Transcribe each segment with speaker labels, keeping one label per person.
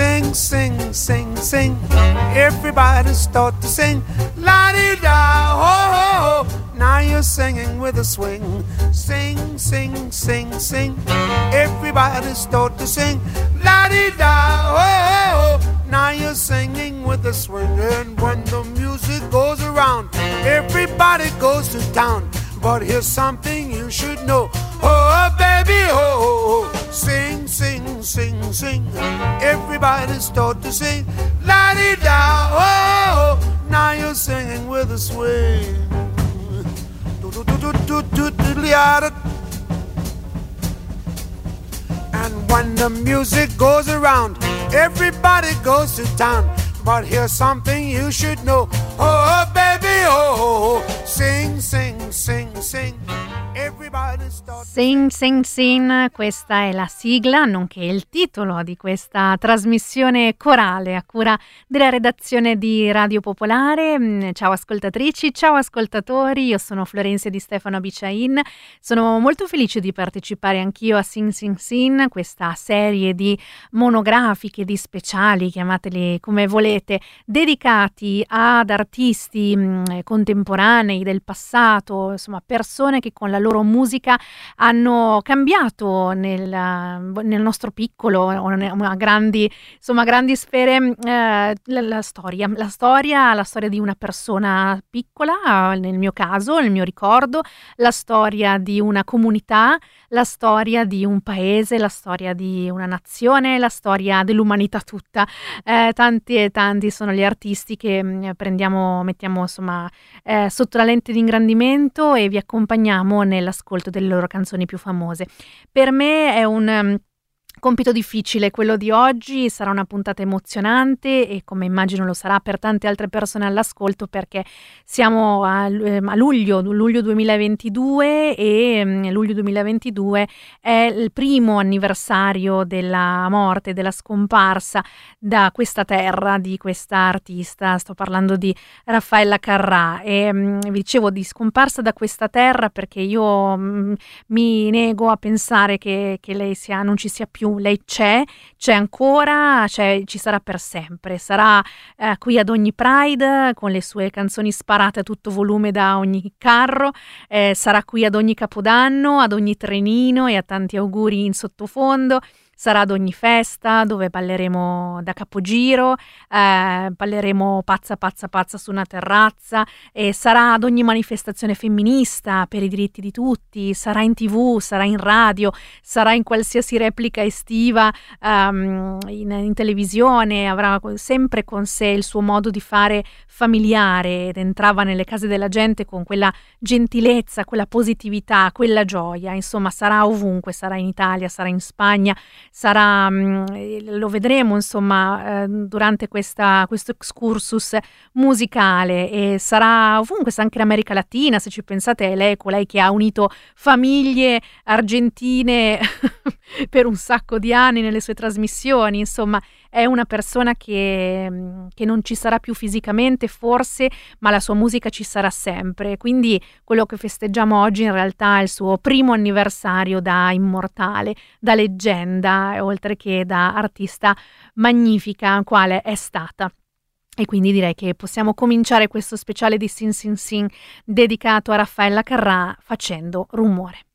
Speaker 1: Sing, sing, sing, sing. Everybody start to sing. La di da, ho, ho, ho. Now you're singing with a swing. Sing, sing, sing, sing. Everybody start to sing. La di da, ho, ho, ho. Now you're singing with a swing. And when the music goes around, everybody goes to town. But here's something you should know. Oh, baby, oh, oh. sing, sing, sing, sing. Everybody start to sing. La di da, oh. Now you're singing with a swing. And when the music goes around, everybody goes to town. But here's something you should know. Oh, baby, oh, sing, sing, sing, sing.
Speaker 2: Sing Sing Sing, questa è la sigla, nonché il titolo di questa trasmissione corale a cura della redazione di Radio Popolare. Mm, ciao ascoltatrici, ciao ascoltatori, io sono Florenzia di Stefano Biciain, sono molto felice di partecipare anch'io a Sing Sing Sing, questa serie di monografiche, di speciali, chiamateli come volete, dedicati ad artisti mm, contemporanei del passato, insomma persone che con la loro musica hanno cambiato nel, nel nostro piccolo, a grandi, insomma, grandi sfere eh, la, la, storia. La storia, la storia di una persona piccola, nel mio caso, nel mio ricordo, la storia di una comunità, la storia di un paese, la storia di una nazione, la storia dell'umanità tutta. Eh, tanti e tanti sono gli artisti che mm, prendiamo, mettiamo insomma eh, sotto la lente di ingrandimento e vi accompagniamo nell'ascolto delle loro canzoni più famose. Per me è un um, Compito difficile quello di oggi, sarà una puntata emozionante e come immagino lo sarà per tante altre persone all'ascolto perché siamo a, ehm, a luglio, luglio 2022 e mm, luglio 2022 è il primo anniversario della morte, della scomparsa da questa terra di questa artista, sto parlando di Raffaella Carrà e mm, vi dicevo di scomparsa da questa terra perché io mh, mi nego a pensare che, che lei sia, non ci sia più lei c'è, c'è ancora, c'è, ci sarà per sempre, sarà eh, qui ad ogni Pride con le sue canzoni sparate a tutto volume da ogni carro, eh, sarà qui ad ogni capodanno, ad ogni trenino e a tanti auguri in sottofondo sarà ad ogni festa dove balleremo da capogiro, eh, balleremo pazza pazza pazza su una terrazza e sarà ad ogni manifestazione femminista per i diritti di tutti, sarà in tv, sarà in radio, sarà in qualsiasi replica estiva um, in, in televisione, avrà sempre con sé il suo modo di fare familiare ed entrava nelle case della gente con quella gentilezza, quella positività, quella gioia, insomma sarà ovunque, sarà in Italia, sarà in Spagna, sarà, mm, lo vedremo insomma eh, durante questa, questo excursus musicale e sarà ovunque, anche in America Latina, se ci pensate è lei colei che ha unito famiglie argentine per un sacco di anni nelle sue trasmissioni, insomma è una persona che, mm, che, non ci sarà più fisicamente forse, ma la sua musica ci sarà sempre. Quindi quello che festeggiamo oggi in realtà è il suo primo anniversario da immortale, da leggenda, oltre che da artista magnifica, quale è stata. E quindi direi che possiamo cominciare questo speciale di Sin Sin Sin dedicato a Raffaella Carrà facendo rumore.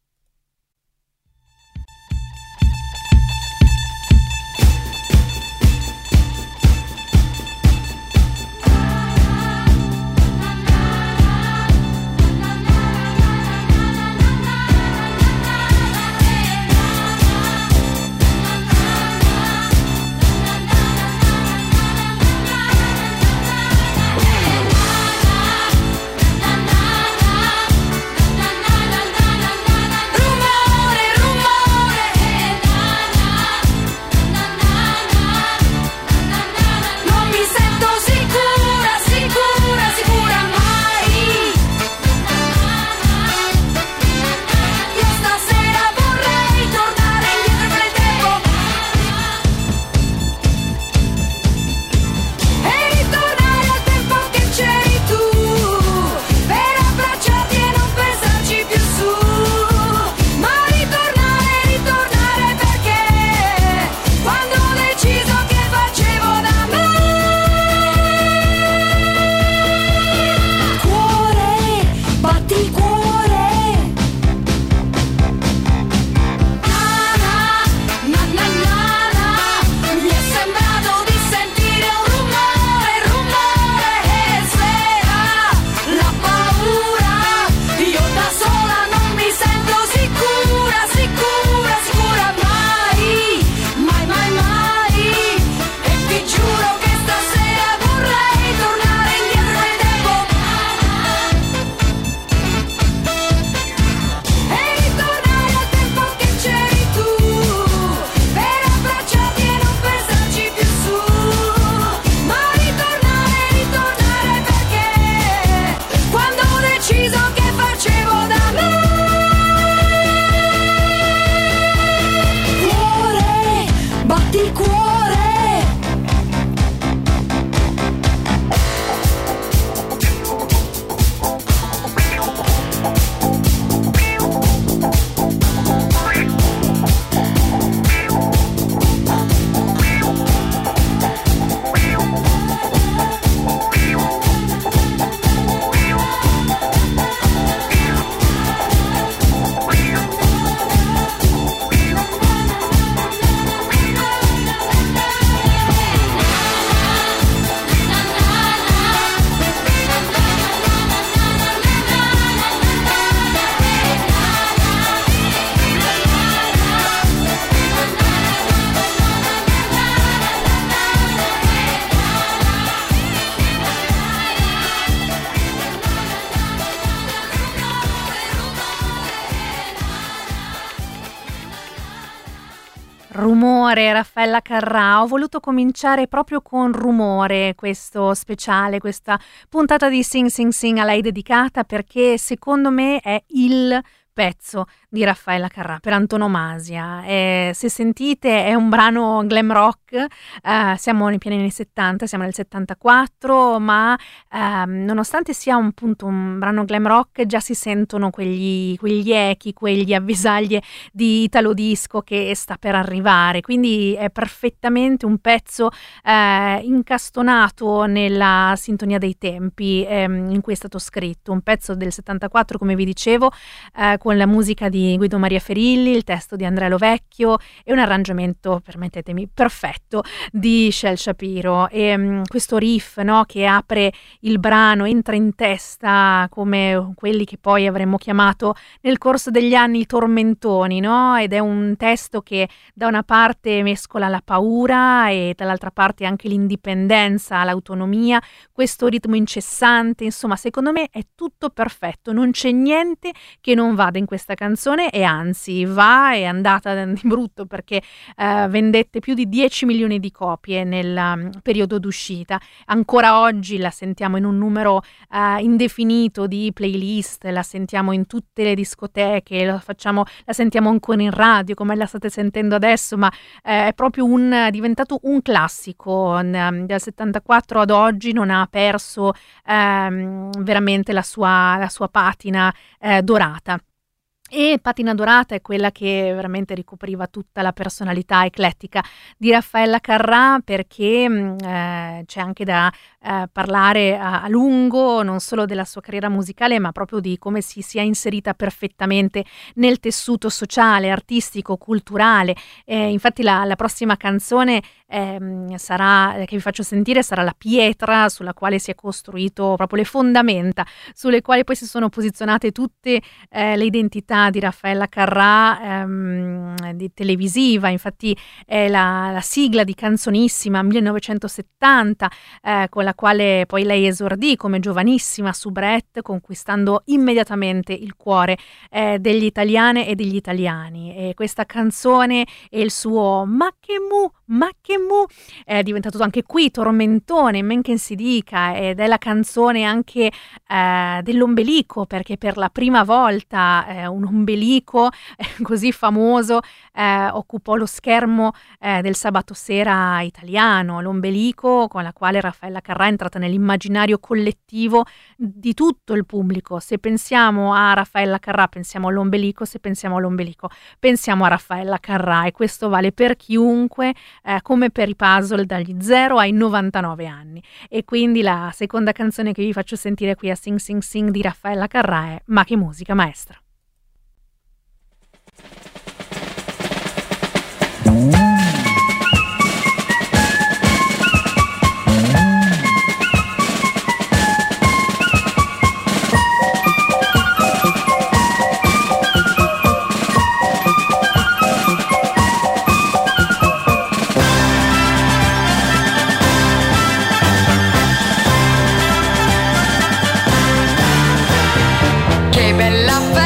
Speaker 2: Raffaella Carrà. Ho voluto cominciare proprio con Rumore, questo speciale, questa puntata di Sing Sing Sing a lei dedicata perché secondo me è il pezzo di Raffaella Carrà per antonomasia. E, se sentite è un brano glam rock, eh, siamo nei pieni anni 70, siamo nel 74, ma eh, nonostante sia un, appunto, un brano glam rock già si sentono quegli, quegli echi, quegli avvisaglie di Italo Disco che sta per arrivare, quindi è perfettamente un pezzo eh, incastonato nella sintonia dei tempi ehm, in cui è stato scritto, un pezzo del 74 come vi dicevo eh, con la musica di Guido Maria Ferilli, il testo di Andrea Lovecchio e un arrangiamento, permettetemi, perfetto di Shel Shapiro. E um, questo riff no, che apre il brano, entra in testa come quelli che poi avremmo chiamato nel corso degli anni i tormentoni, no? ed è un testo che da una parte mescola la paura e dall'altra parte anche l'indipendenza, l'autonomia, questo ritmo incessante, insomma secondo me è tutto perfetto, non c'è niente che non vada in questa canzone e anzi va è andata di brutto perché eh, vendette più di 10 milioni di copie nel um, periodo d'uscita. Ancora oggi la sentiamo in un numero eh, indefinito di playlist, la sentiamo in tutte le discoteche, la, facciamo, la sentiamo ancora in radio come la state sentendo adesso, ma eh, è proprio un, diventato un classico. Um, dal 74 ad oggi non ha perso ehm, veramente la sua, la sua patina eh, dorata. E Patina Dorata è quella che veramente ricopriva tutta la personalità eclettica di Raffaella Carrà perché mm, eh, c'è anche da eh, parlare a, a, lungo non solo della sua carriera musicale ma proprio di come si sia inserita perfettamente nel tessuto sociale, artistico, culturale. Eh, infatti la, la, prossima canzone ehm, sarà, che vi faccio sentire sarà la pietra sulla quale si è costruito proprio le fondamenta, sulle quali poi si sono posizionate tutte eh, le identità di Raffaella Carrà ehm, di televisiva, infatti è la, la, sigla di Canzonissima 1970 eh, con la quale poi lei esordì come giovanissima soubrette conquistando immediatamente il cuore eh, degli italiane e degli italiani. E questa canzone e il suo ma che mu, ma che mu è diventato anche qui tormentone, men che si dica ed è la canzone anche eh, dell'ombelico perché per la prima volta eh, un ombelico eh, così famoso eh, occupò lo schermo eh, del sabato sera italiano, l'ombelico con la quale Raffaella Carrà è entrata nell'immaginario collettivo di tutto il pubblico. Se pensiamo a Raffaella Carrà pensiamo all'ombelico, se pensiamo all'ombelico pensiamo a Raffaella Carrà e questo vale per chiunque eh, come per i puzzle dagli 0 ai 99 anni. E quindi la seconda canzone che vi faccio sentire qui a Sing Sing Sing di Raffaella Carrà è Ma che musica maestra. Ma bella festa.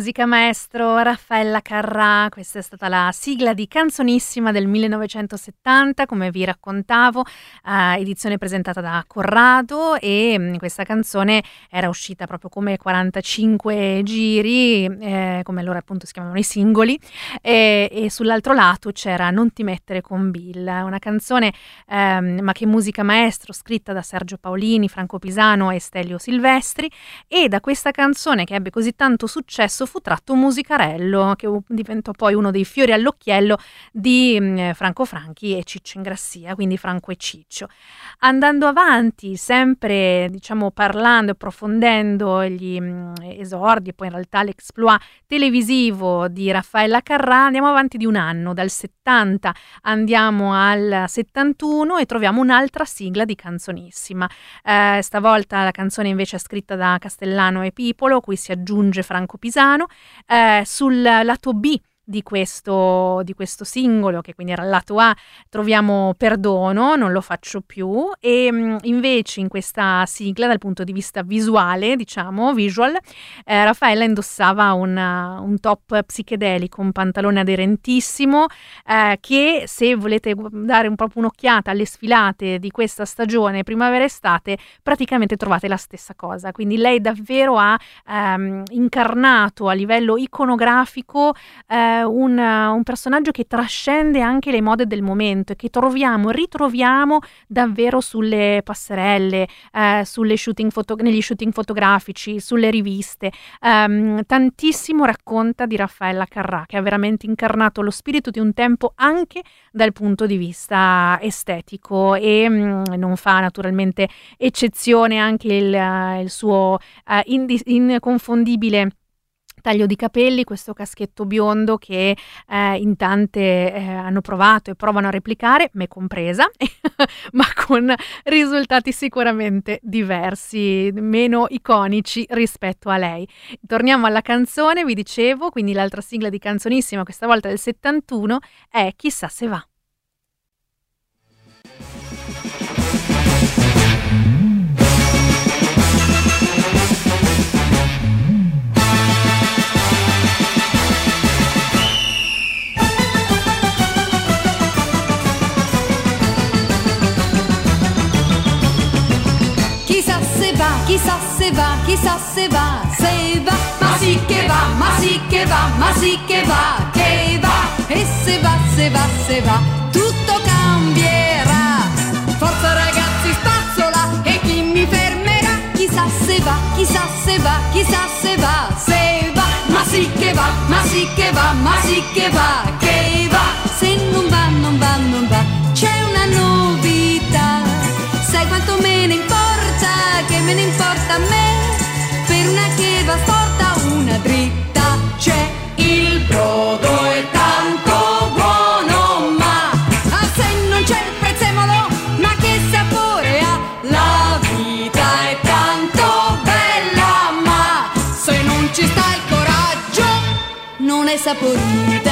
Speaker 2: Che musica maestro, Raffaella Carrà, questa è stata la sigla di Canzonissima del 1970, come vi raccontavo, eh, edizione presentata da Corrado e mh, mm, questa canzone era uscita proprio come 45 giri, eh, come allora appunto si chiamavano i singoli, e, e, sull'altro lato c'era Non ti mettere con Bill, una canzone ehm, ma che musica maestro, scritta da Sergio Paolini, Franco Pisano e Stelio Silvestri e da questa canzone che ebbe così tanto successo fu tratto un che diventò poi uno dei fiori all'occhiello di mm, Franco Franchi e Ciccio Ingrassia, quindi Franco e Ciccio. Andando avanti, sempre diciamo parlando, approfondendo gli mm, esordi poi in realtà l'exploit televisivo di Raffaella Carrà, andiamo avanti di un anno, dal 70 andiamo al 71 e troviamo un'altra sigla di canzonissima. Eh, stavolta la canzone invece è scritta da Castellano e Pipolo, cui si aggiunge Franco Pisano. Eh, sul lato B di questo, di questo, singolo, che quindi era il lato A, troviamo Perdono, non lo faccio più, e mm, invece in questa sigla, dal punto di vista visuale, diciamo, visual, eh, Raffaella indossava una, un top psichedelico, un pantalone aderentissimo, eh, che se volete dare un, proprio un'occhiata alle sfilate di questa stagione primavera-estate, praticamente trovate la stessa cosa. Quindi lei davvero ha ehm, incarnato a livello iconografico eh, un, un, personaggio che trascende anche le mode del momento e che troviamo, ritroviamo davvero sulle passerelle, eh, sulle shooting foto- negli shooting fotografici, sulle riviste. Um, tantissimo racconta di Raffaella Carrà, che ha veramente incarnato lo spirito di un tempo anche dal punto di vista estetico e um, non fa naturalmente eccezione anche il, il suo uh, inconfondibile taglio di capelli, questo caschetto biondo che eh, in tante eh, hanno provato e provano a replicare, me compresa, ma con risultati sicuramente diversi, meno iconici rispetto a lei. Torniamo alla canzone, vi dicevo, quindi l'altra sigla di canzonissima, questa volta del 71, è Chissà se va.
Speaker 3: Se va, chissà se va, se va, ma sì che va, ma sì che va, ma sì che va, che va, e se va, se va, se va, tutto cambierà. Forza ragazzi, spazzola e chi mi fermerà? Chissà se va, chissà se va, chissà se va, se va, ma sì che va, ma sì che va, ma sì che va, che va, se non va, non va, non va, c'è una novità, sai quanto me ne importa me ne importa a me? Per una che va storta, una dritta c'è il brodo è tanto buono, ma ah, se non c'è il prezzemolo, ma che sapore ha? La vita è tanto bella, ma se non ci sta il coraggio, non è saporita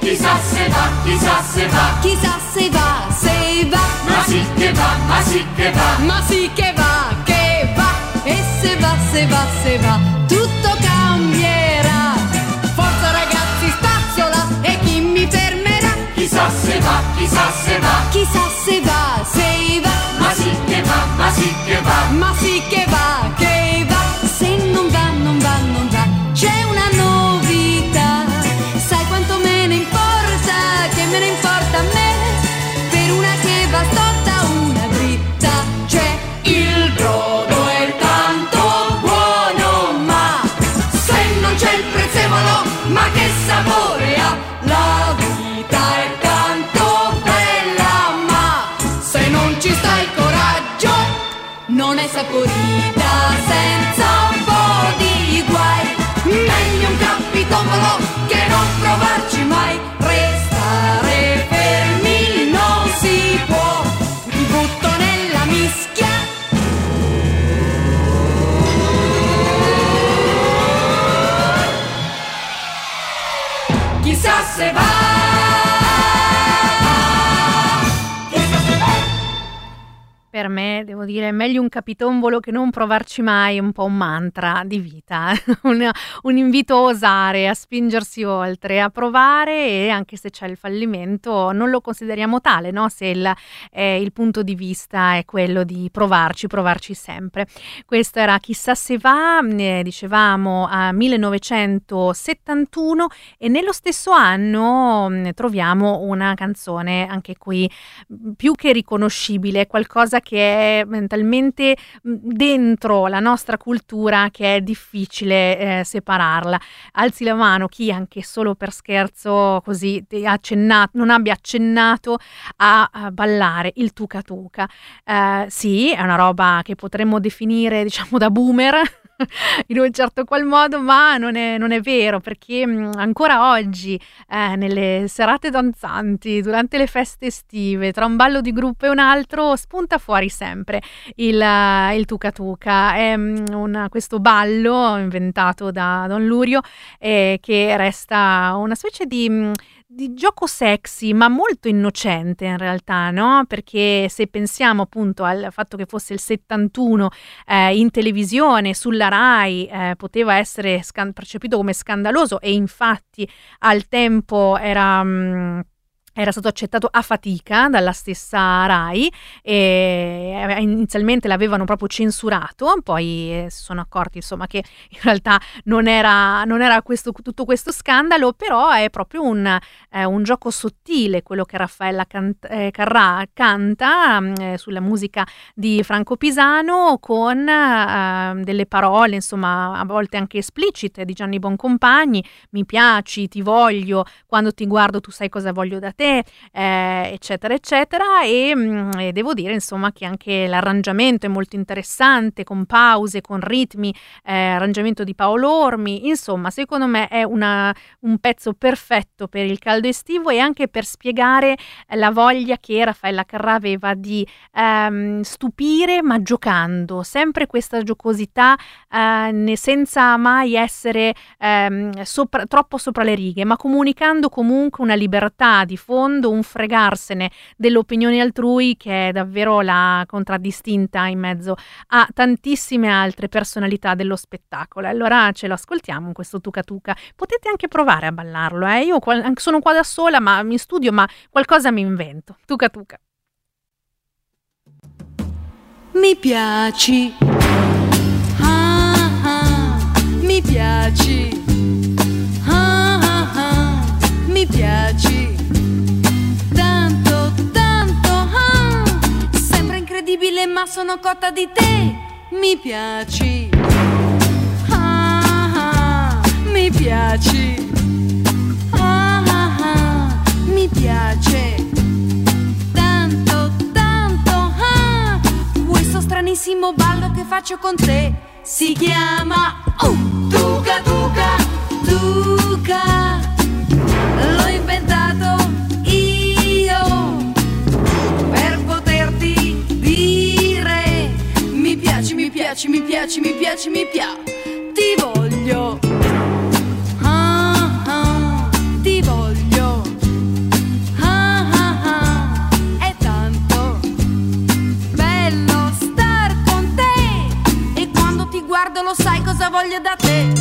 Speaker 4: Chissà se va, chissà se va,
Speaker 3: chissà se va, se va,
Speaker 4: ma sì che va, ma sì che va,
Speaker 3: ma sì che va, che va, e se va, se va, se va, tutto cambierà. Forza ragazzi, spazzola, e chi mi fermerà?
Speaker 4: Chissà se va, chissà se va,
Speaker 3: chissà se va, se va,
Speaker 4: ma sì che va, ma sì che va,
Speaker 3: ma sì che va, me,
Speaker 2: devo dire, meglio un capitombolo che non provarci mai, un po' un mantra di vita, un, un, invito a osare, a spingersi oltre, a provare e anche se c'è il fallimento non lo consideriamo tale, no? se il, eh, il punto di vista è quello di provarci, provarci sempre. Questo era Chissà se va, eh, dicevamo, a 1971 e nello stesso anno mh, troviamo una canzone anche qui più che riconoscibile, qualcosa che è mentalmente dentro la nostra cultura che è difficile eh, separarla. Alzi la mano chi anche solo per scherzo così accennato, non abbia accennato a, a ballare il tuca tuca. Eh, sì, è una roba che potremmo definire diciamo da boomer in un certo qual modo, ma non è, non è vero perché mh, ancora oggi eh, nelle serate danzanti, durante le feste estive, tra un ballo di gruppo e un altro, spunta fuori sempre il, uh, il tuca tuca. È mh, una, questo ballo inventato da Don Lurio eh, che resta una specie di... Di gioco sexy, ma molto innocente in realtà, no? Perché se pensiamo appunto al fatto che fosse il 71 eh, in televisione, sulla RAI, eh, poteva essere scan- percepito come scandaloso e infatti al tempo era... Mh, era stato accettato a fatica dalla stessa RAI e eh, inizialmente l'avevano proprio censurato, poi eh, si sono accorti insomma che in realtà non era, non era questo, tutto questo scandalo, però è proprio un, eh, un gioco sottile quello che Raffaella Cant- eh, Carrà canta mm, eh, sulla musica di Franco Pisano con eh, delle parole insomma a volte anche esplicite di Gianni Boncompagni, mi piaci, ti voglio, quando ti guardo tu sai cosa voglio da te eh, eccetera, eccetera. E, mm, e, devo dire, insomma, che anche l'arrangiamento è molto interessante, con pause, con ritmi, eh, arrangiamento di Paolo Ormi. Insomma, secondo me è una, un pezzo perfetto per il caldo estivo e anche per spiegare la voglia che Raffaella Carrà aveva di ehm, stupire, ma giocando, sempre questa giocosità, eh, senza mai essere ehm, sopra, troppo sopra le righe, ma comunicando comunque una libertà di fondo un fregarsene delle opinioni altrui che è davvero la contraddistinta in mezzo a tantissime altre personalità dello spettacolo. Allora ce lo ascoltiamo questo tuca tuca. Potete anche provare a ballarlo, eh? Io sono qua da sola, ma in studio, ma qualcosa mi invento. Tuca tuca.
Speaker 3: Mi piaci. Ah, ah, mi piaci. Ah, ah, ah, mi piaci. incredibile ma sono cotta di te Mi piaci ah, ah, Mi piaci piace Tanto, tanto ah, Questo stranissimo ballo che faccio con te Si chiama uh, Tuca Tuca Tuca L'ho inventato piaci, mi piaci, mi piaci, mi piaci. Ti voglio. Sai cosa voglio da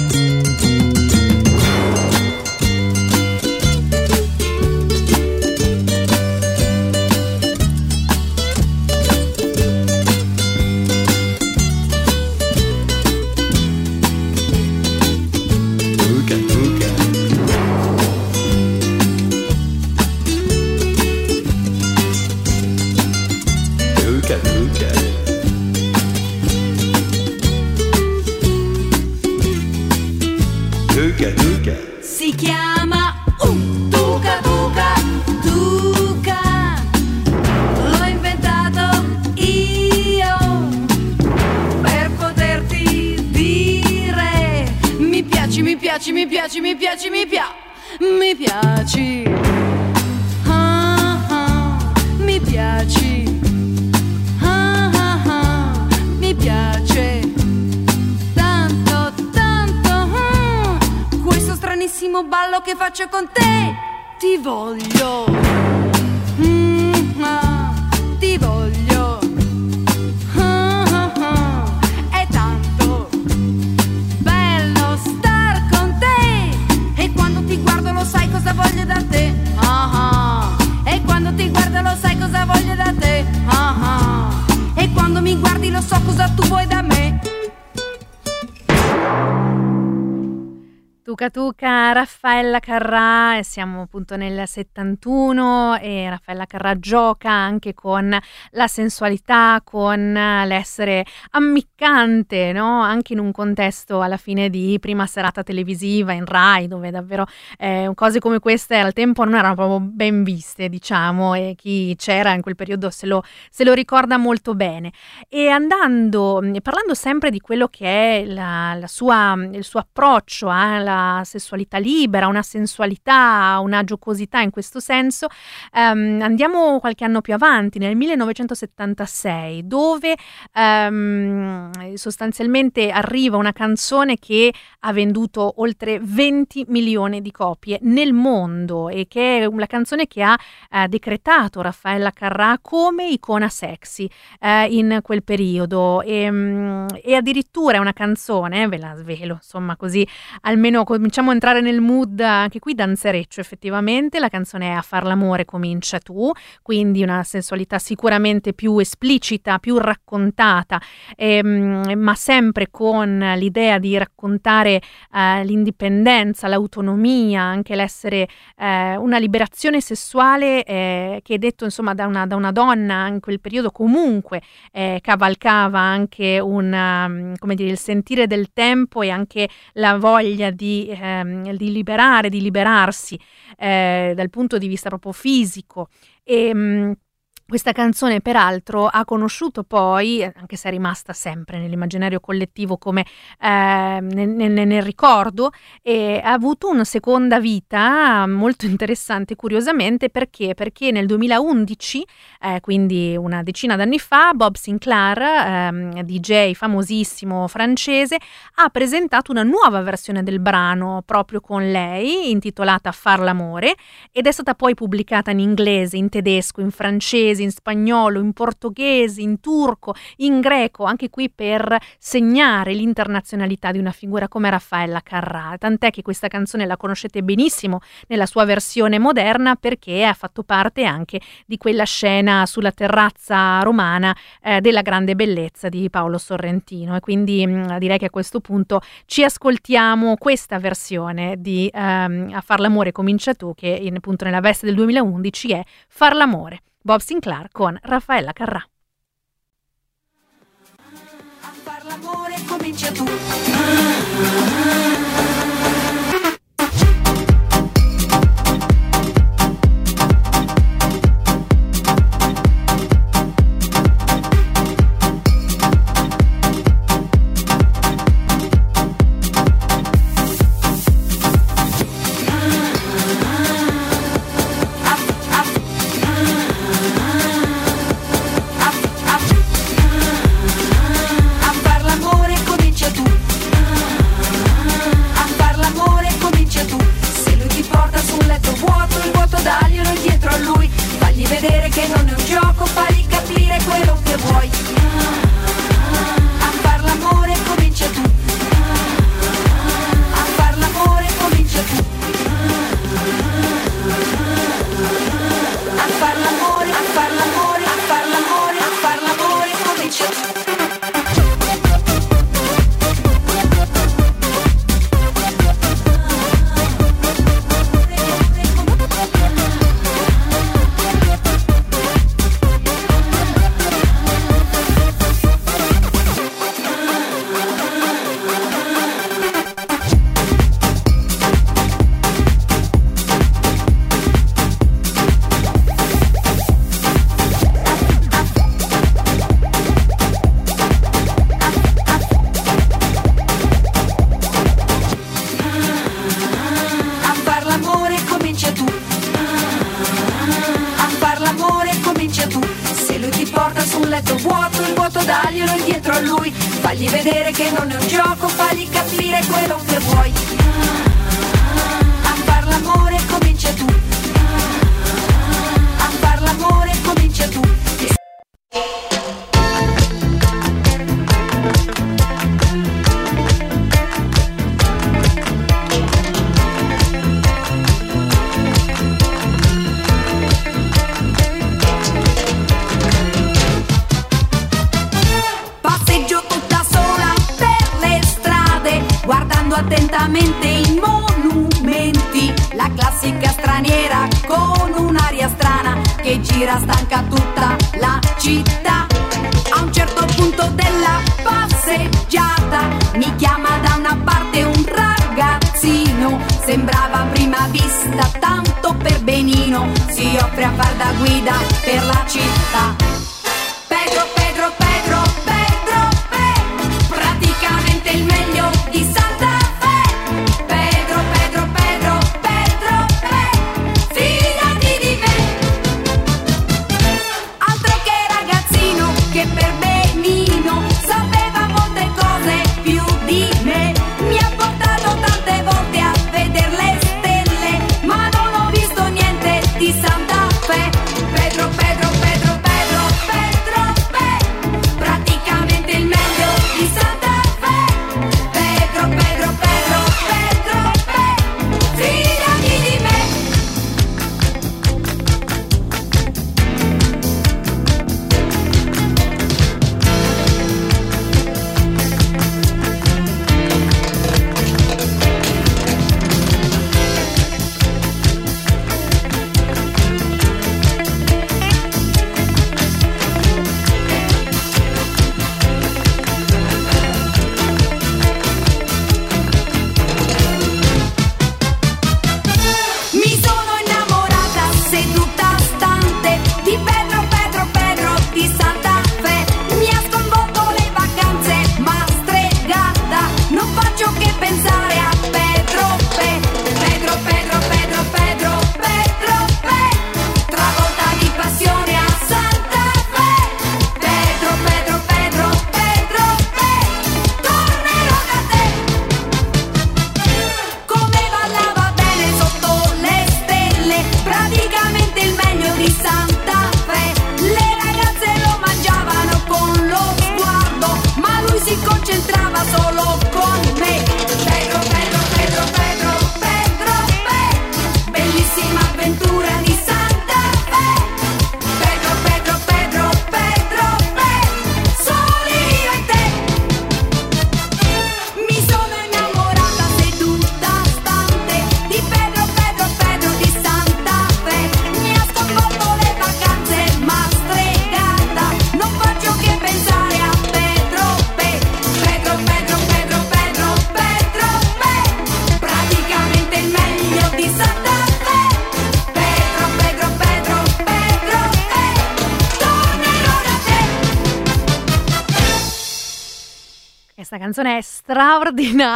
Speaker 3: piaci, mi piaci, mi piaci, mi piaci, mi piaci. Ah, ah. Ah, piace. Tanto, tanto. Questo stranissimo ballo che faccio con te ti voglio.
Speaker 2: Tuca Tuca, Raffaella Carrà, e siamo appunto nel 71 e Raffaella Carrà gioca anche con la sensualità, con l'essere ammiccante, no? anche in un contesto alla fine di prima serata televisiva in Rai, dove davvero eh, cose come queste al tempo non erano proprio ben viste, diciamo, e chi c'era in quel periodo se lo, se lo ricorda molto bene. E andando, parlando sempre di quello che è la, la sua, il suo approccio alla sessualità libera, una sensualità, una giocosità in questo senso. Um, andiamo qualche anno più avanti, nel 1976, dove um, sostanzialmente arriva una canzone che ha venduto oltre 20 milioni di copie nel mondo e che è una canzone che ha uh, decretato Raffaella Carrà come icona sexy uh, in quel periodo e, um, e addirittura è una canzone, ve la svelo, insomma così almeno cominciamo a entrare nel mood anche qui danzereccio effettivamente, la canzone è A far l'amore comincia tu, quindi una sensualità sicuramente più esplicita, più raccontata, ehm, ma sempre con l'idea di raccontare eh, l'indipendenza, l'autonomia, anche l'essere eh, una liberazione sessuale eh, che è detto insomma da una, da una, donna in quel periodo comunque eh, cavalcava anche un, come dire, il sentire del tempo e anche la voglia di di, ehm, di liberare, di liberarsi eh, dal punto di vista proprio fisico. E, mh, questa canzone, peraltro, ha conosciuto poi, anche se è rimasta sempre nell'immaginario collettivo come eh, nel, nel, nel, ricordo, ha avuto una seconda vita molto interessante, curiosamente, perché? Perché nel 2011, eh, quindi una decina d'anni fa, Bob Sinclair, eh, DJ famosissimo francese, ha presentato una nuova versione del brano proprio con lei, intitolata Far l'amore, ed è stata poi pubblicata in inglese, in tedesco, in francese, in spagnolo, in portoghese, in turco, in greco, anche qui per segnare l'internazionalità di una figura come Raffaella Carrà. Tant'è che questa canzone la conoscete benissimo nella sua versione moderna perché ha fatto parte anche di quella scena sulla terrazza romana eh, della grande bellezza di Paolo Sorrentino e quindi mh, mm, direi che a questo punto ci ascoltiamo questa versione di ehm, A far l'amore comincia tu che in, appunto nella veste del 2011 è Far l'amore. Bob Sinclair con Raffaella Carrà.
Speaker 3: A far l'amore comincia tu.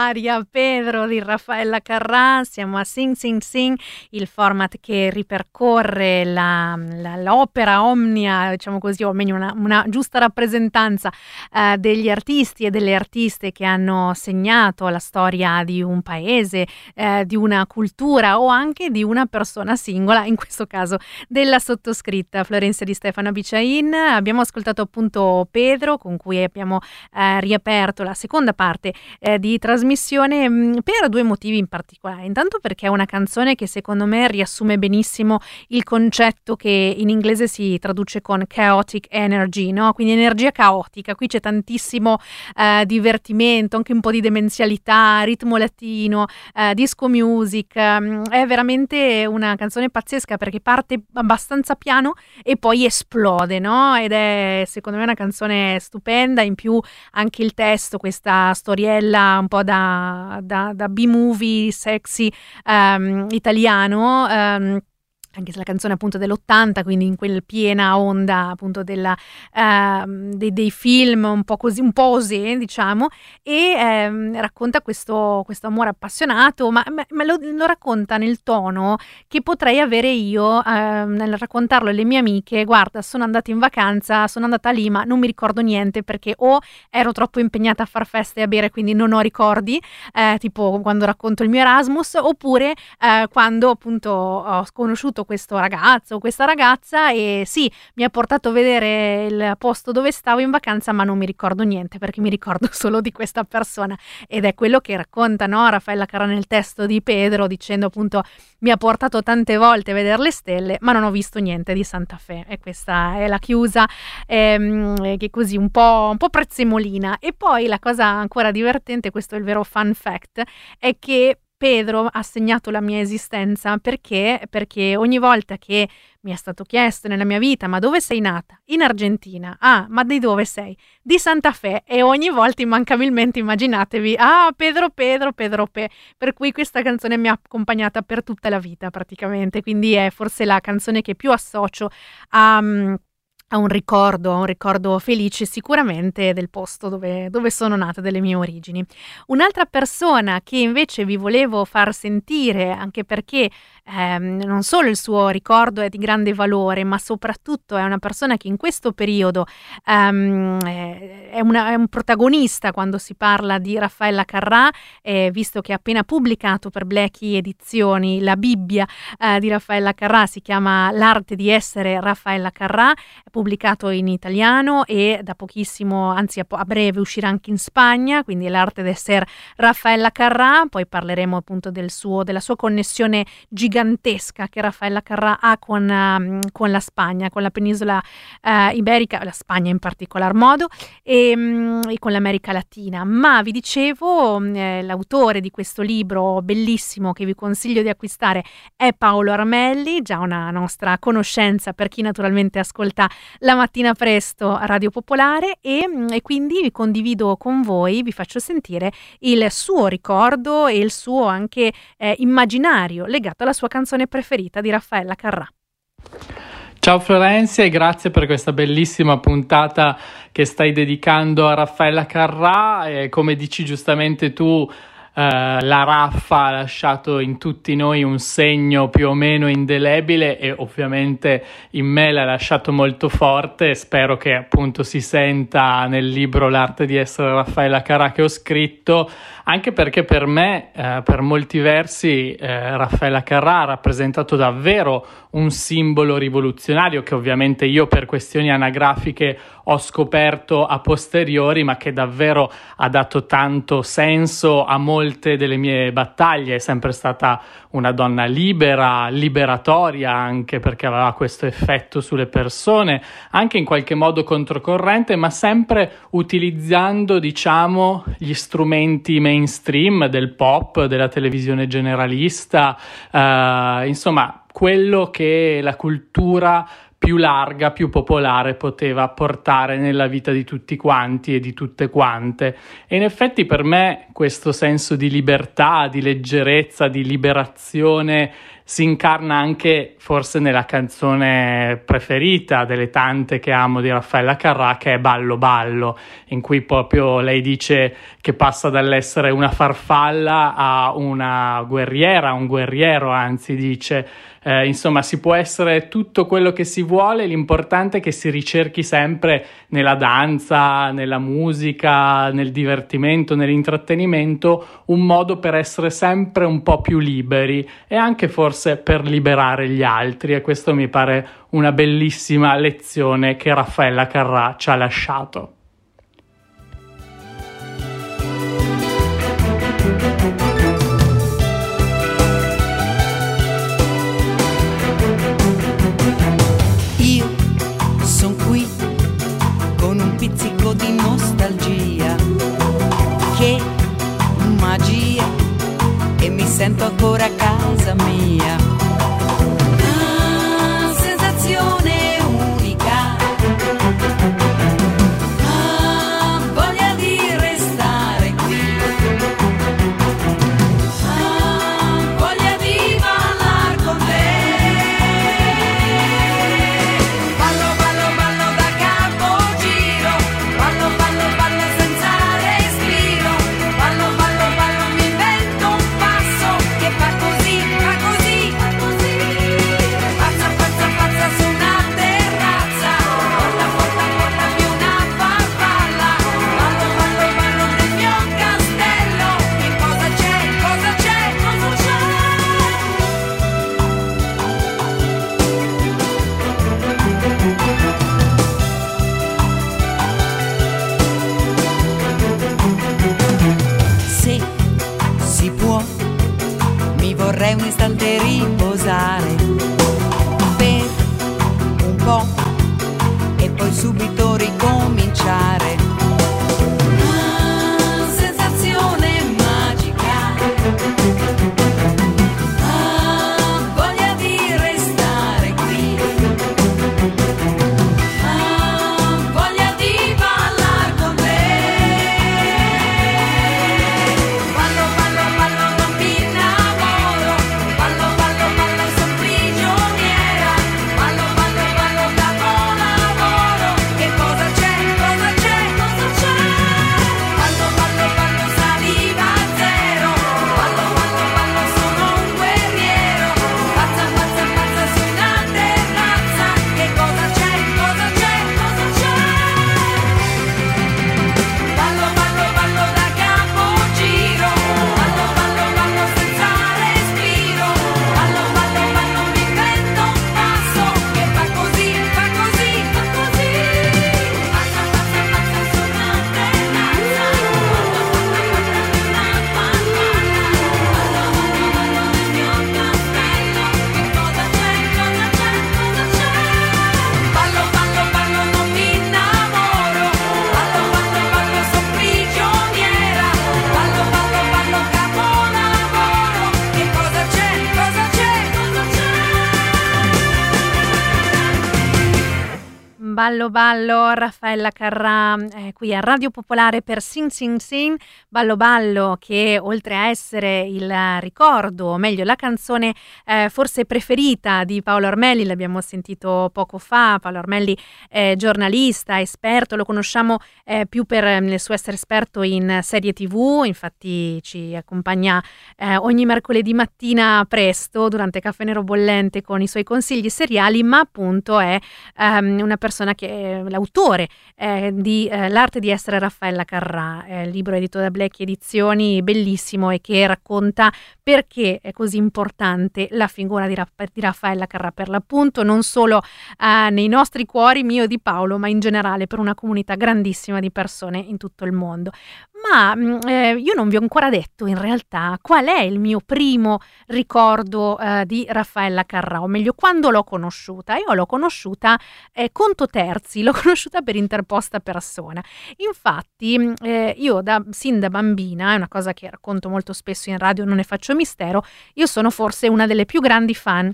Speaker 3: Maria P. Pedro di
Speaker 2: Raffaella Carrà, siamo a Sing Sing Sing, il format che ripercorre la, la- l'opera omnia, diciamo così, o meglio una, una giusta rappresentanza eh, degli artisti e delle artiste che hanno segnato la storia di un paese, eh, di una cultura o anche di una persona singola, in questo caso della sottoscritta Florenza di Stefano Biciain. Abbiamo ascoltato appunto Pedro con cui abbiamo eh, riaperto la seconda parte eh, di trasmissione mh, per due motivi in particolare. Intanto perché è una canzone che secondo me riassume benissimo il concetto che in inglese si traduce con chaotic energy, no? quindi energia caotica. Qui c'è tantissimo eh, divertimento, anche un po' di demenzialità, ritmo latino, eh, disco music. mm, È veramente una canzone pazzesca perché parte abbastanza piano e poi esplode, no? Ed è secondo me una canzone stupenda. In più anche il testo, questa storiella un po' da, da, da B-movie sexy ehm, italiano. ehm, anche se la canzone appunto dell'80, quindi in quel piena onda appunto della, ehm, dei, dei film un po' così, un po' osè, diciamo, e ehm, racconta questo, questo amore appassionato, ma, ma- ma lo, lo racconta nel tono che potrei avere io ehm, nel raccontarlo alle mie amiche, guarda, sono andata in vacanza, sono andata lì, ma non mi ricordo niente perché o ero troppo impegnata a far feste e a bere, quindi non ho ricordi, eh, tipo quando racconto il mio Erasmus, oppure eh, quando appunto ho conosciuto questo ragazzo o questa ragazza e sì, mi ha portato a vedere il posto dove stavo in vacanza, ma non mi ricordo niente perché mi ricordo solo di questa persona ed è quello che racconta no? Raffaella Carrà nel testo di Pedro dicendo appunto mi ha portato tante volte a vedere le stelle, ma non ho visto niente di Santa Fe e questa è la chiusa ehm, che così un po', un po' prezzemolina e poi la cosa ancora divertente, questo è il vero fun fact, è che Pedro ha segnato la mia esistenza perché? Perché ogni volta che mi è stato chiesto nella mia vita, ma dove sei nata? In Argentina. Ah, ma di dove sei? Di Santa Fe. E ogni volta immancabilmente immaginatevi, ah, Pedro, Pedro, Pedro, Pe. Per cui questa canzone mi ha accompagnata per tutta la vita praticamente, quindi è forse la canzone che più associo a... Um, a un ricordo, a un ricordo felice sicuramente del posto dove, dove, sono nata, delle mie origini. Un'altra persona che invece vi volevo far sentire, anche perché ehm, non solo il suo ricordo è di grande valore, ma soprattutto è una persona che in questo periodo ehm, è, una, è, un protagonista quando si parla di Raffaella Carrà, eh, visto che ha appena pubblicato per Blackie Edizioni la Bibbia eh, di Raffaella Carrà, si chiama L'arte di essere Raffaella Carrà pubblicato in italiano e da pochissimo, anzi a, a breve, uscirà anche in Spagna, quindi l'arte d'essere Raffaella Carrà, poi parleremo appunto del suo, della sua connessione gigantesca che Raffaella Carrà ha con, um, con la Spagna, con la penisola uh, iberica, la Spagna in particolar modo, e, um, e con l'America Latina. Ma vi dicevo, um, eh, l'autore di questo libro bellissimo che vi consiglio di acquistare è Paolo Armelli, già una nostra conoscenza per chi naturalmente ascolta la mattina presto a Radio Popolare e, mm, e quindi condivido con voi, vi faccio sentire il suo ricordo e il suo anche eh, immaginario legato alla sua canzone preferita di Raffaella Carrà.
Speaker 5: Ciao Florenzia e grazie per questa bellissima puntata che stai dedicando a Raffaella Carrà e come dici giustamente tu Uh, la raffa ha lasciato in tutti noi un segno più o meno indelebile e ovviamente in me l'ha lasciato molto forte. Spero che appunto si senta nel libro L'arte di essere Raffaella Carà che ho scritto, anche perché per me, uh, per molti versi, uh, Raffaella Carrà ha rappresentato davvero un simbolo rivoluzionario che ovviamente io per questioni anagrafiche ho scoperto a posteriori, ma che davvero ha dato tanto senso a molte delle mie battaglie. È sempre stata una donna libera, liberatoria anche perché aveva questo effetto sulle persone, anche in qualche modo controcorrente, ma sempre utilizzando, diciamo, gli strumenti mainstream del pop, della televisione generalista, eh, insomma, quello che la cultura più larga, più popolare poteva portare nella vita di tutti quanti e di tutte quante. E in effetti per me questo senso di libertà, di leggerezza, di liberazione si incarna anche forse nella canzone preferita delle tante che amo di Raffaella Carrà che è Ballo Ballo, in cui proprio lei dice che passa dall'essere una farfalla a una guerriera, un guerriero anzi dice eh, insomma, si può essere tutto quello che si vuole, l'importante è che si ricerchi sempre nella danza, nella musica, nel divertimento, nell'intrattenimento, un modo per essere sempre un po' più liberi e anche forse per liberare gli altri e questo mi pare una bellissima lezione che Raffaella Carrà ci ha lasciato.
Speaker 2: Ballo Raffaella Carrà eh, qui a Radio Popolare per Sing Sing Sing, Ballo Ballo che oltre a essere il ricordo, o meglio la canzone eh, forse preferita di Paolo Ormelli, l'abbiamo sentito poco fa, Paolo Ormelli è giornalista, esperto, lo conosciamo eh, più per eh, il suo essere esperto in serie tv, infatti ci accompagna eh, ogni mercoledì mattina presto durante Caffè Nero Bollente con i suoi consigli seriali, ma appunto è ehm, una persona che è l'autore eh, di eh, L'arte di essere Raffaella Carrà, eh, libro edito da Black Edizioni, bellissimo e che racconta perché è così importante la figura di, Raff- di Raffaella Carrà per l'appunto, non solo eh, nei nostri cuori, mio e di Paolo, ma in generale per una comunità grandissima di persone in tutto il mondo. Ma mm, eh, io non vi ho ancora detto in realtà qual è il mio primo ricordo eh, di Raffaella Carrà, o meglio quando l'ho conosciuta. Io l'ho conosciuta eh, conto terzi, l'ho conosciuta per interposta persona. Infatti mm, eh, io da, sin da bambina, è una cosa che racconto molto spesso in radio, non ne faccio mistero, io sono forse una delle più grandi fan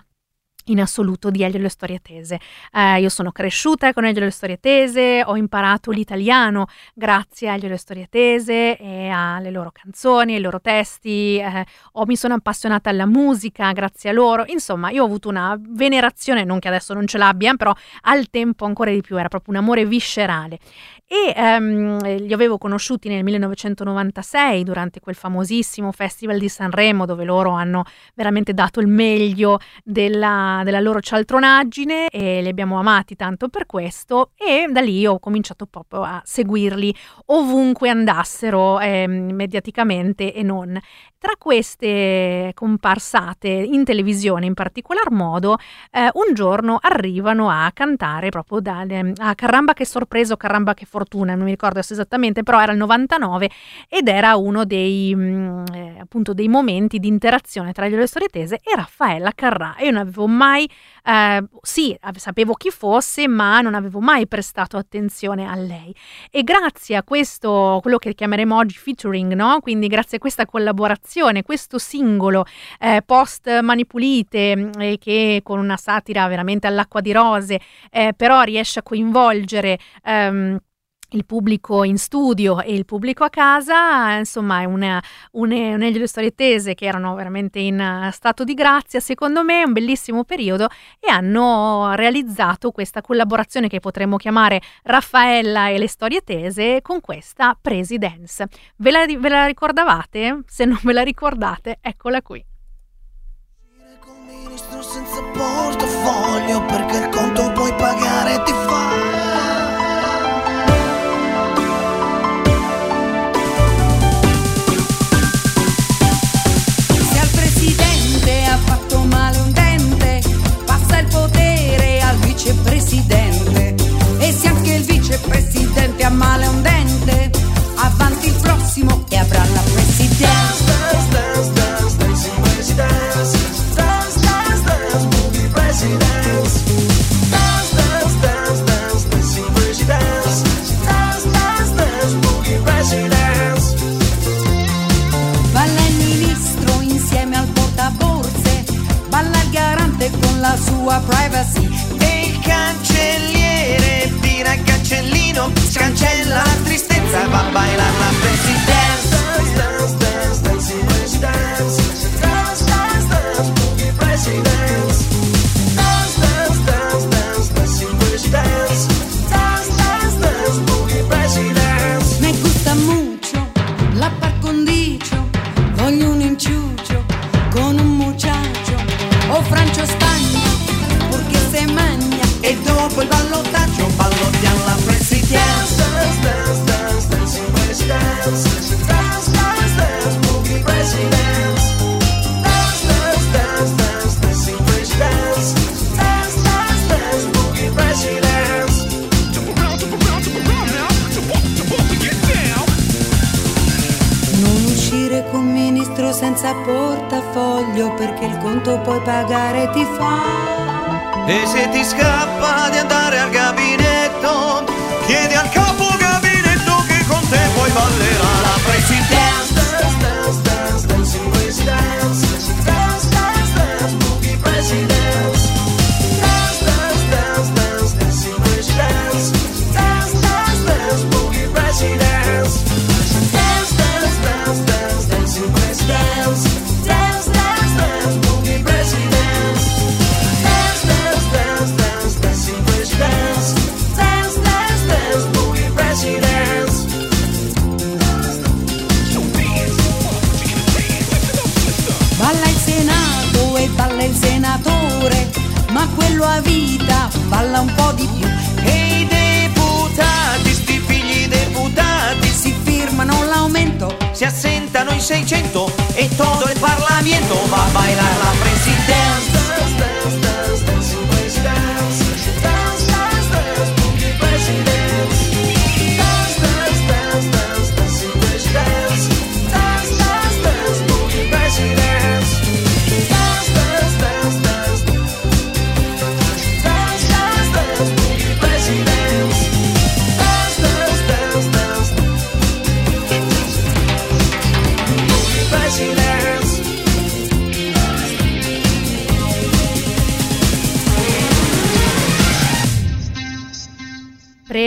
Speaker 2: in assoluto di Elio e le storie tese. Eh, io sono cresciuta con Elio e le storie tese, ho imparato l'italiano grazie a Elio e le storie tese e alle loro canzoni, ai loro testi, eh, o mi sono appassionata alla musica grazie a loro. Insomma, io ho avuto una venerazione, non che adesso non ce l'abbia, però al tempo ancora di più, era proprio un amore viscerale e ehm, li avevo conosciuti nel 1996 durante quel famosissimo Festival di Sanremo dove loro hanno veramente dato il meglio della, della loro cialtronaggine e li abbiamo amati tanto per questo e da lì ho cominciato proprio a seguirli ovunque andassero eh, mediaticamente e non. Tra queste comparsate in televisione in particolar modo, eh, un giorno arrivano a cantare proprio da, eh, a Caramba che sorpreso, Caramba che fortuna, non mi ricordo esattamente, però era il 99 ed era uno dei, mh, mm, eh, appunto dei momenti di interazione tra le storie tese e Raffaella Carrà. Io non avevo mai, eh, sì, sapevo chi fosse, ma non avevo mai prestato attenzione a lei. E grazie a questo, quello che chiameremo oggi featuring, no? Quindi grazie a questa collaborazione, questo singolo eh, post manipulite eh, che con una satira veramente all'acqua di rose, eh, però riesce a coinvolgere ehm, il pubblico in studio e il pubblico a casa, insomma è una, une, une delle storie tese che erano veramente in stato di grazia, secondo me è un bellissimo periodo e hanno realizzato questa collaborazione che potremmo chiamare Raffaella e le storie tese con questa Presidence. Ve la, ve la ricordavate? Se non ve la ricordate, eccola qui. Senza portafoglio perché il conto puoi pagare ti fa
Speaker 3: próximo é pra la presidenza. Balla il ministro insieme al portaborse, balla il garante con la sua privacy.
Speaker 6: E il cancelliere tira il cancellino, scancella la tristezza. E va a bailar la festa. Dopo il ballottaggio ballottiamo la presidenza. Dance, dance, dance, dance. Dance, dance, dance, boogie presidents. Dance, dance, dance, dance, dancing wish dance. Dance, dance, dance, boogie presidents.
Speaker 3: Non uscire con ministro senza portafoglio perché il conto puoi pagare ti fa.
Speaker 6: E se ti scappa di andare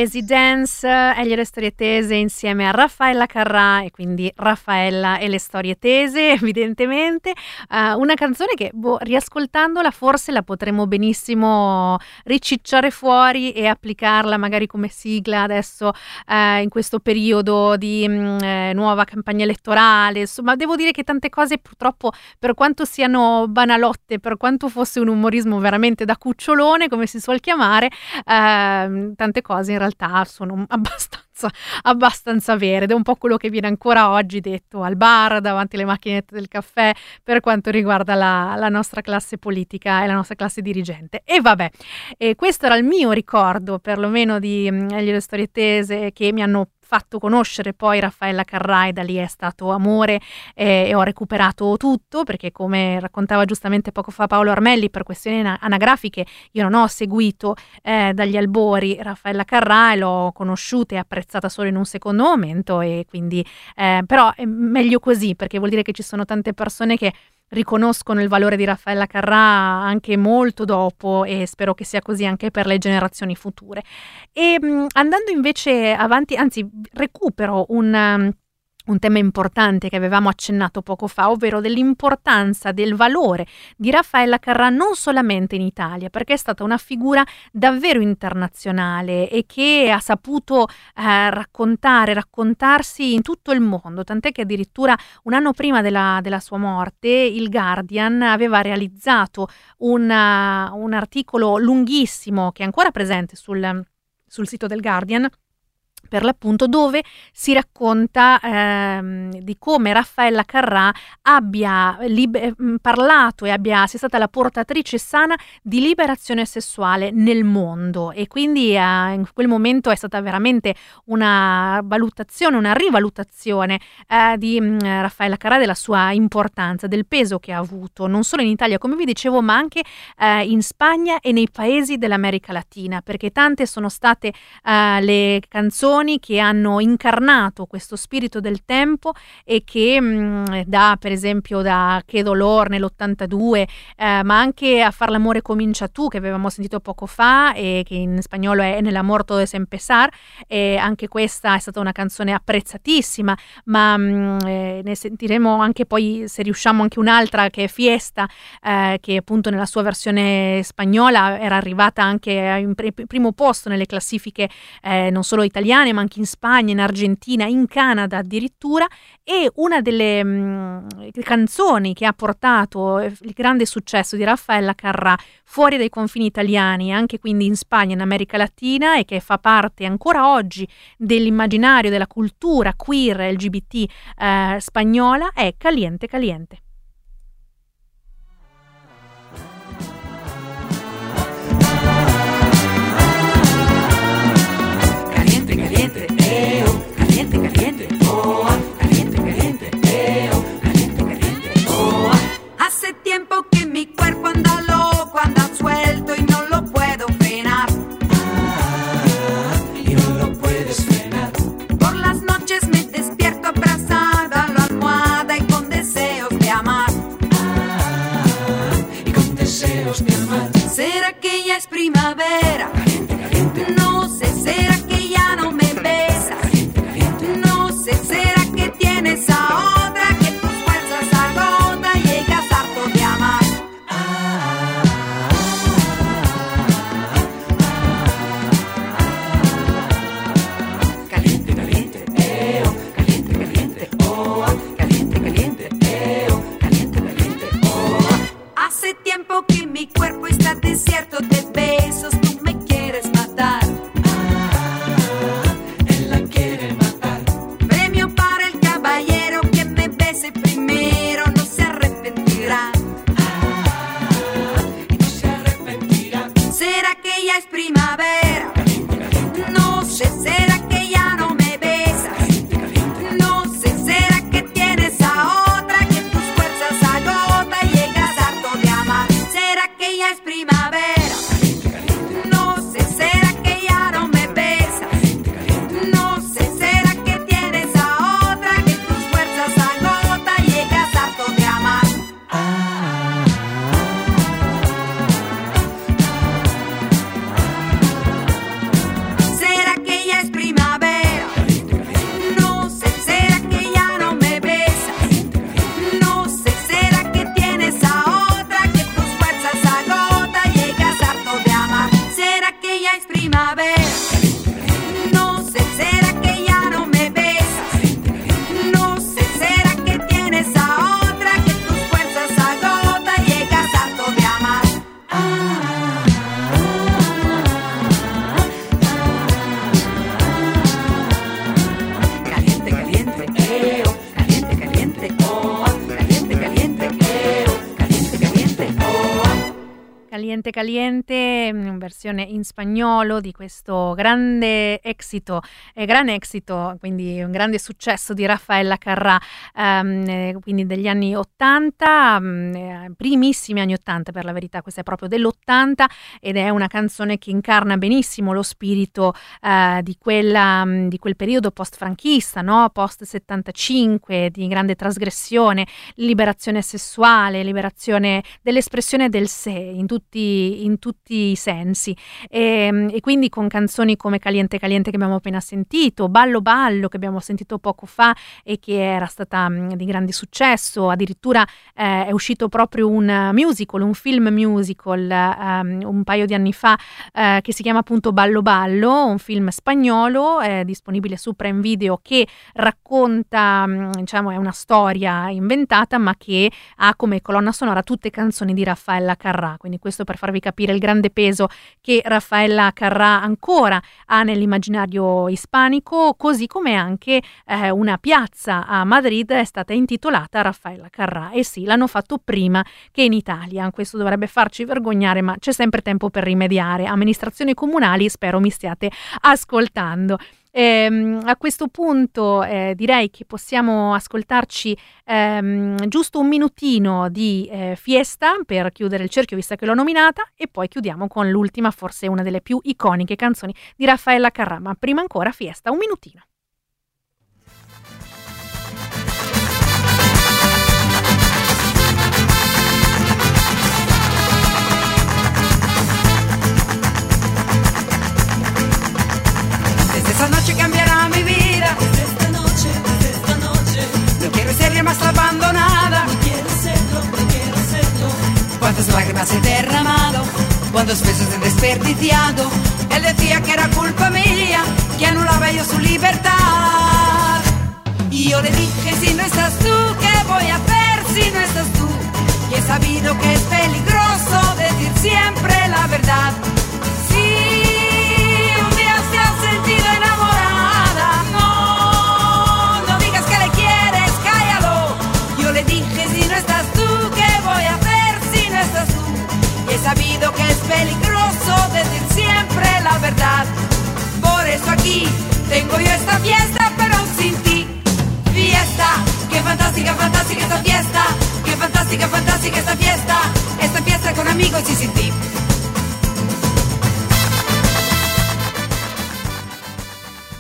Speaker 6: is
Speaker 2: Presidence e le storie tese insieme a Raffaella Carrà e quindi Raffaella e le storie tese evidentemente. Eh, una canzone che boh, riascoltandola forse la potremmo benissimo ricicciare fuori e applicarla magari come sigla adesso eh, in questo periodo di mm, eh, nuova campagna elettorale. Insomma devo dire che tante cose purtroppo per quanto siano banalotte per quanto fosse un umorismo veramente da cucciolone come si suol chiamare ehm, tante cose in realtà scarso, non abbastanza abbastanza vere ed è un po' quello che viene ancora oggi detto al bar, davanti alle macchinette del caffè, per quanto riguarda la, la nostra classe politica e la nostra classe dirigente. E vabbè, e questo era il mio ricordo, perlomeno di mm, le storie tese che mi hanno fatto conoscere poi Raffaella Carrai, da lì è stato amore eh, e ho recuperato tutto perché come raccontava giustamente poco fa Paolo Armelli per questioni ana- anagrafiche io non ho seguito eh, dagli albori Raffaella Carrai, l'ho conosciuta e apprezzata solo in un secondo momento e quindi eh, però è meglio così perché vuol dire che ci sono tante persone che riconoscono il valore di Raffaella Carrà anche molto dopo e spero che sia così anche per le generazioni future. E mh, andando invece avanti, anzi recupero un... un tema importante che avevamo accennato poco fa, ovvero dell'importanza del valore di Raffaella Carrà non solamente in Italia, perché è stata una figura davvero internazionale e che ha saputo eh, raccontare, raccontarsi in tutto il mondo, tant'è che addirittura un anno prima della, della sua morte il Guardian aveva realizzato una- un articolo lunghissimo che è ancora presente sul, sul sito del Guardian per l'appunto dove si racconta ehm, di come Raffaella Carrà abbia lib- mh, parlato e abbia sia stata la portatrice sana di liberazione sessuale nel mondo. E quindi eh, in quel momento è stata veramente una valutazione, una rivalutazione eh, di mh, Raffaella Carrà della sua importanza, del peso che ha avuto non solo in Italia come vi dicevo ma anche eh, in Spagna e nei paesi dell'America Latina perché tante sono state eh, le canzoni canzoni che hanno incarnato questo spirito del tempo e che mh, mm, da per esempio da Che Dolor nell'82 eh, ma anche a Far l'amore comincia tu che avevamo sentito poco fa e che in spagnolo è Nell'amor todo es empezar e anche questa è stata una canzone apprezzatissima ma mh, mm, eh, ne sentiremo anche poi se riusciamo anche un'altra che è Fiesta eh, che appunto nella sua versione spagnola era arrivata anche in pr- primo posto nelle classifiche eh, non solo italiane ma anche in Spagna, in Argentina, in Canada addirittura e una delle mh, mm, canzoni che ha portato eh, il grande successo di Raffaella Carrà fuori dai confini italiani, anche quindi in Spagna, in America Latina e che fa parte ancora oggi dell'immaginario, della cultura queer LGBT eh, spagnola è Caliente Caliente. Caliente, mm, in versione in spagnolo di questo grande exito, eh, gran exito, quindi un grande successo di Raffaella Carrà, ehm, quindi degli anni 80, mm, eh, primissimi anni 80 per la verità, questa è proprio dell'80 ed è una canzone che incarna benissimo lo spirito eh, di, quella, mm, di quel periodo post-franchista, no? post-75, di grande trasgressione, liberazione sessuale, liberazione dell'espressione del sé in tutti in tutti i sensi e, ehm, e, quindi con canzoni come Caliente Caliente che abbiamo appena sentito, Ballo Ballo che abbiamo sentito poco fa e che era stata mh, di grande successo, addirittura eh, è uscito proprio un musical, un film musical um, un paio di anni fa eh, che si chiama appunto Ballo Ballo, un film spagnolo eh, disponibile su Prime Video che racconta, mh, diciamo, è una storia inventata ma che ha come colonna sonora tutte canzoni di Raffaella Carrà, quindi questo per farvi capire il grande peso che Raffaella Carrà ancora ha nell'immaginario ispanico, così come anche eh, una piazza a Madrid è stata intitolata Raffaella Carrà. E sì, l'hanno fatto prima che in Italia. Questo dovrebbe farci vergognare, ma c'è sempre tempo per rimediare. Amministrazioni comunali, spero mi stiate ascoltando. Ehm, a questo punto eh, direi che possiamo ascoltarci ehm, giusto un minutino di eh, fiesta per chiudere il cerchio, visto che l'ho nominata, e poi chiudiamo con l'ultima, forse una delle più iconiche canzoni di Raffaella Carrà. Ma prima ancora fiesta, un minutino.
Speaker 3: No quiero ser más abandonada.
Speaker 7: No quiero serlo, no quiero serlo.
Speaker 3: Cuántas lágrimas he derramado, cuántos besos he desperdiciado. Él decía que era culpa mía, que anulaba yo su libertad. Y yo le dije, si no estás tú, ¿qué voy a hacer si no estás tú? Y he sabido que es peligroso decir siempre la verdad. Por eso aquí tengo yo esta fiesta, pero sin ti. Fiesta, qué fantástica, fantástica esta fiesta. Qué fantástica, fantástica esta fiesta. Esta fiesta con amigos y sin ti.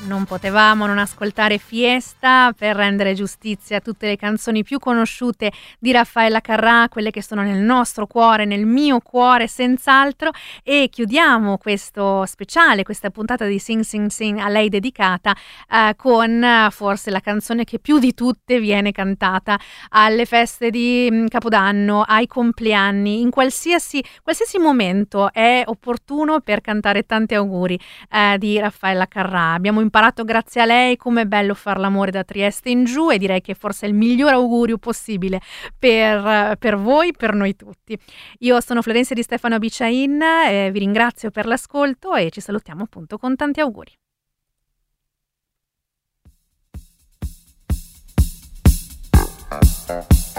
Speaker 2: Non potevamo non ascoltare Fiesta per rendere giustizia a tutte le canzoni più conosciute di Raffaella Carrà, quelle che sono nel nostro cuore, nel mio cuore senz'altro e chiudiamo questo speciale, questa puntata di Sing Sing Sing a lei dedicata eh, con eh, forse la canzone che più di tutte viene cantata alle feste di mh, Capodanno, ai compleanni, in qualsiasi, qualsiasi momento è opportuno per cantare tanti auguri eh, di Raffaella Carrà. Abbiamo imparato grazie a lei come è bello far l'amore da Trieste in giù e direi che forse è il miglior augurio possibile per, per voi, per noi tutti. Io sono Florencia di Stefano Biciain, eh, vi ringrazio per l'ascolto e ci salutiamo appunto con tanti auguri.
Speaker 3: Se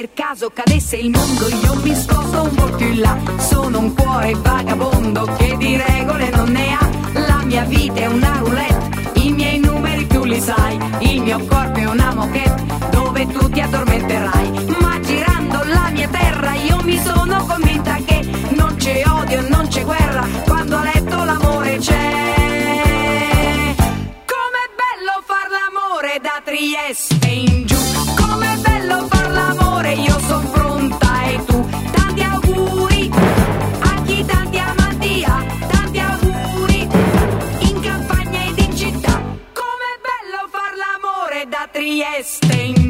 Speaker 3: per caso cadesse il mondo io mi sposto un po' più in là. Sono un cuore vagabondo che di regole non ne ha. La mia vita è una roulette i miei numeri tu li sai. Il mio corpo è una moquette dove tu ti addormenterai. Ma girando la mia terra io mi sono convinta che non c'è odio non c'è guerra. Quando a letto l'amore c'è. Come bello far l'amore da Trieste in trieste.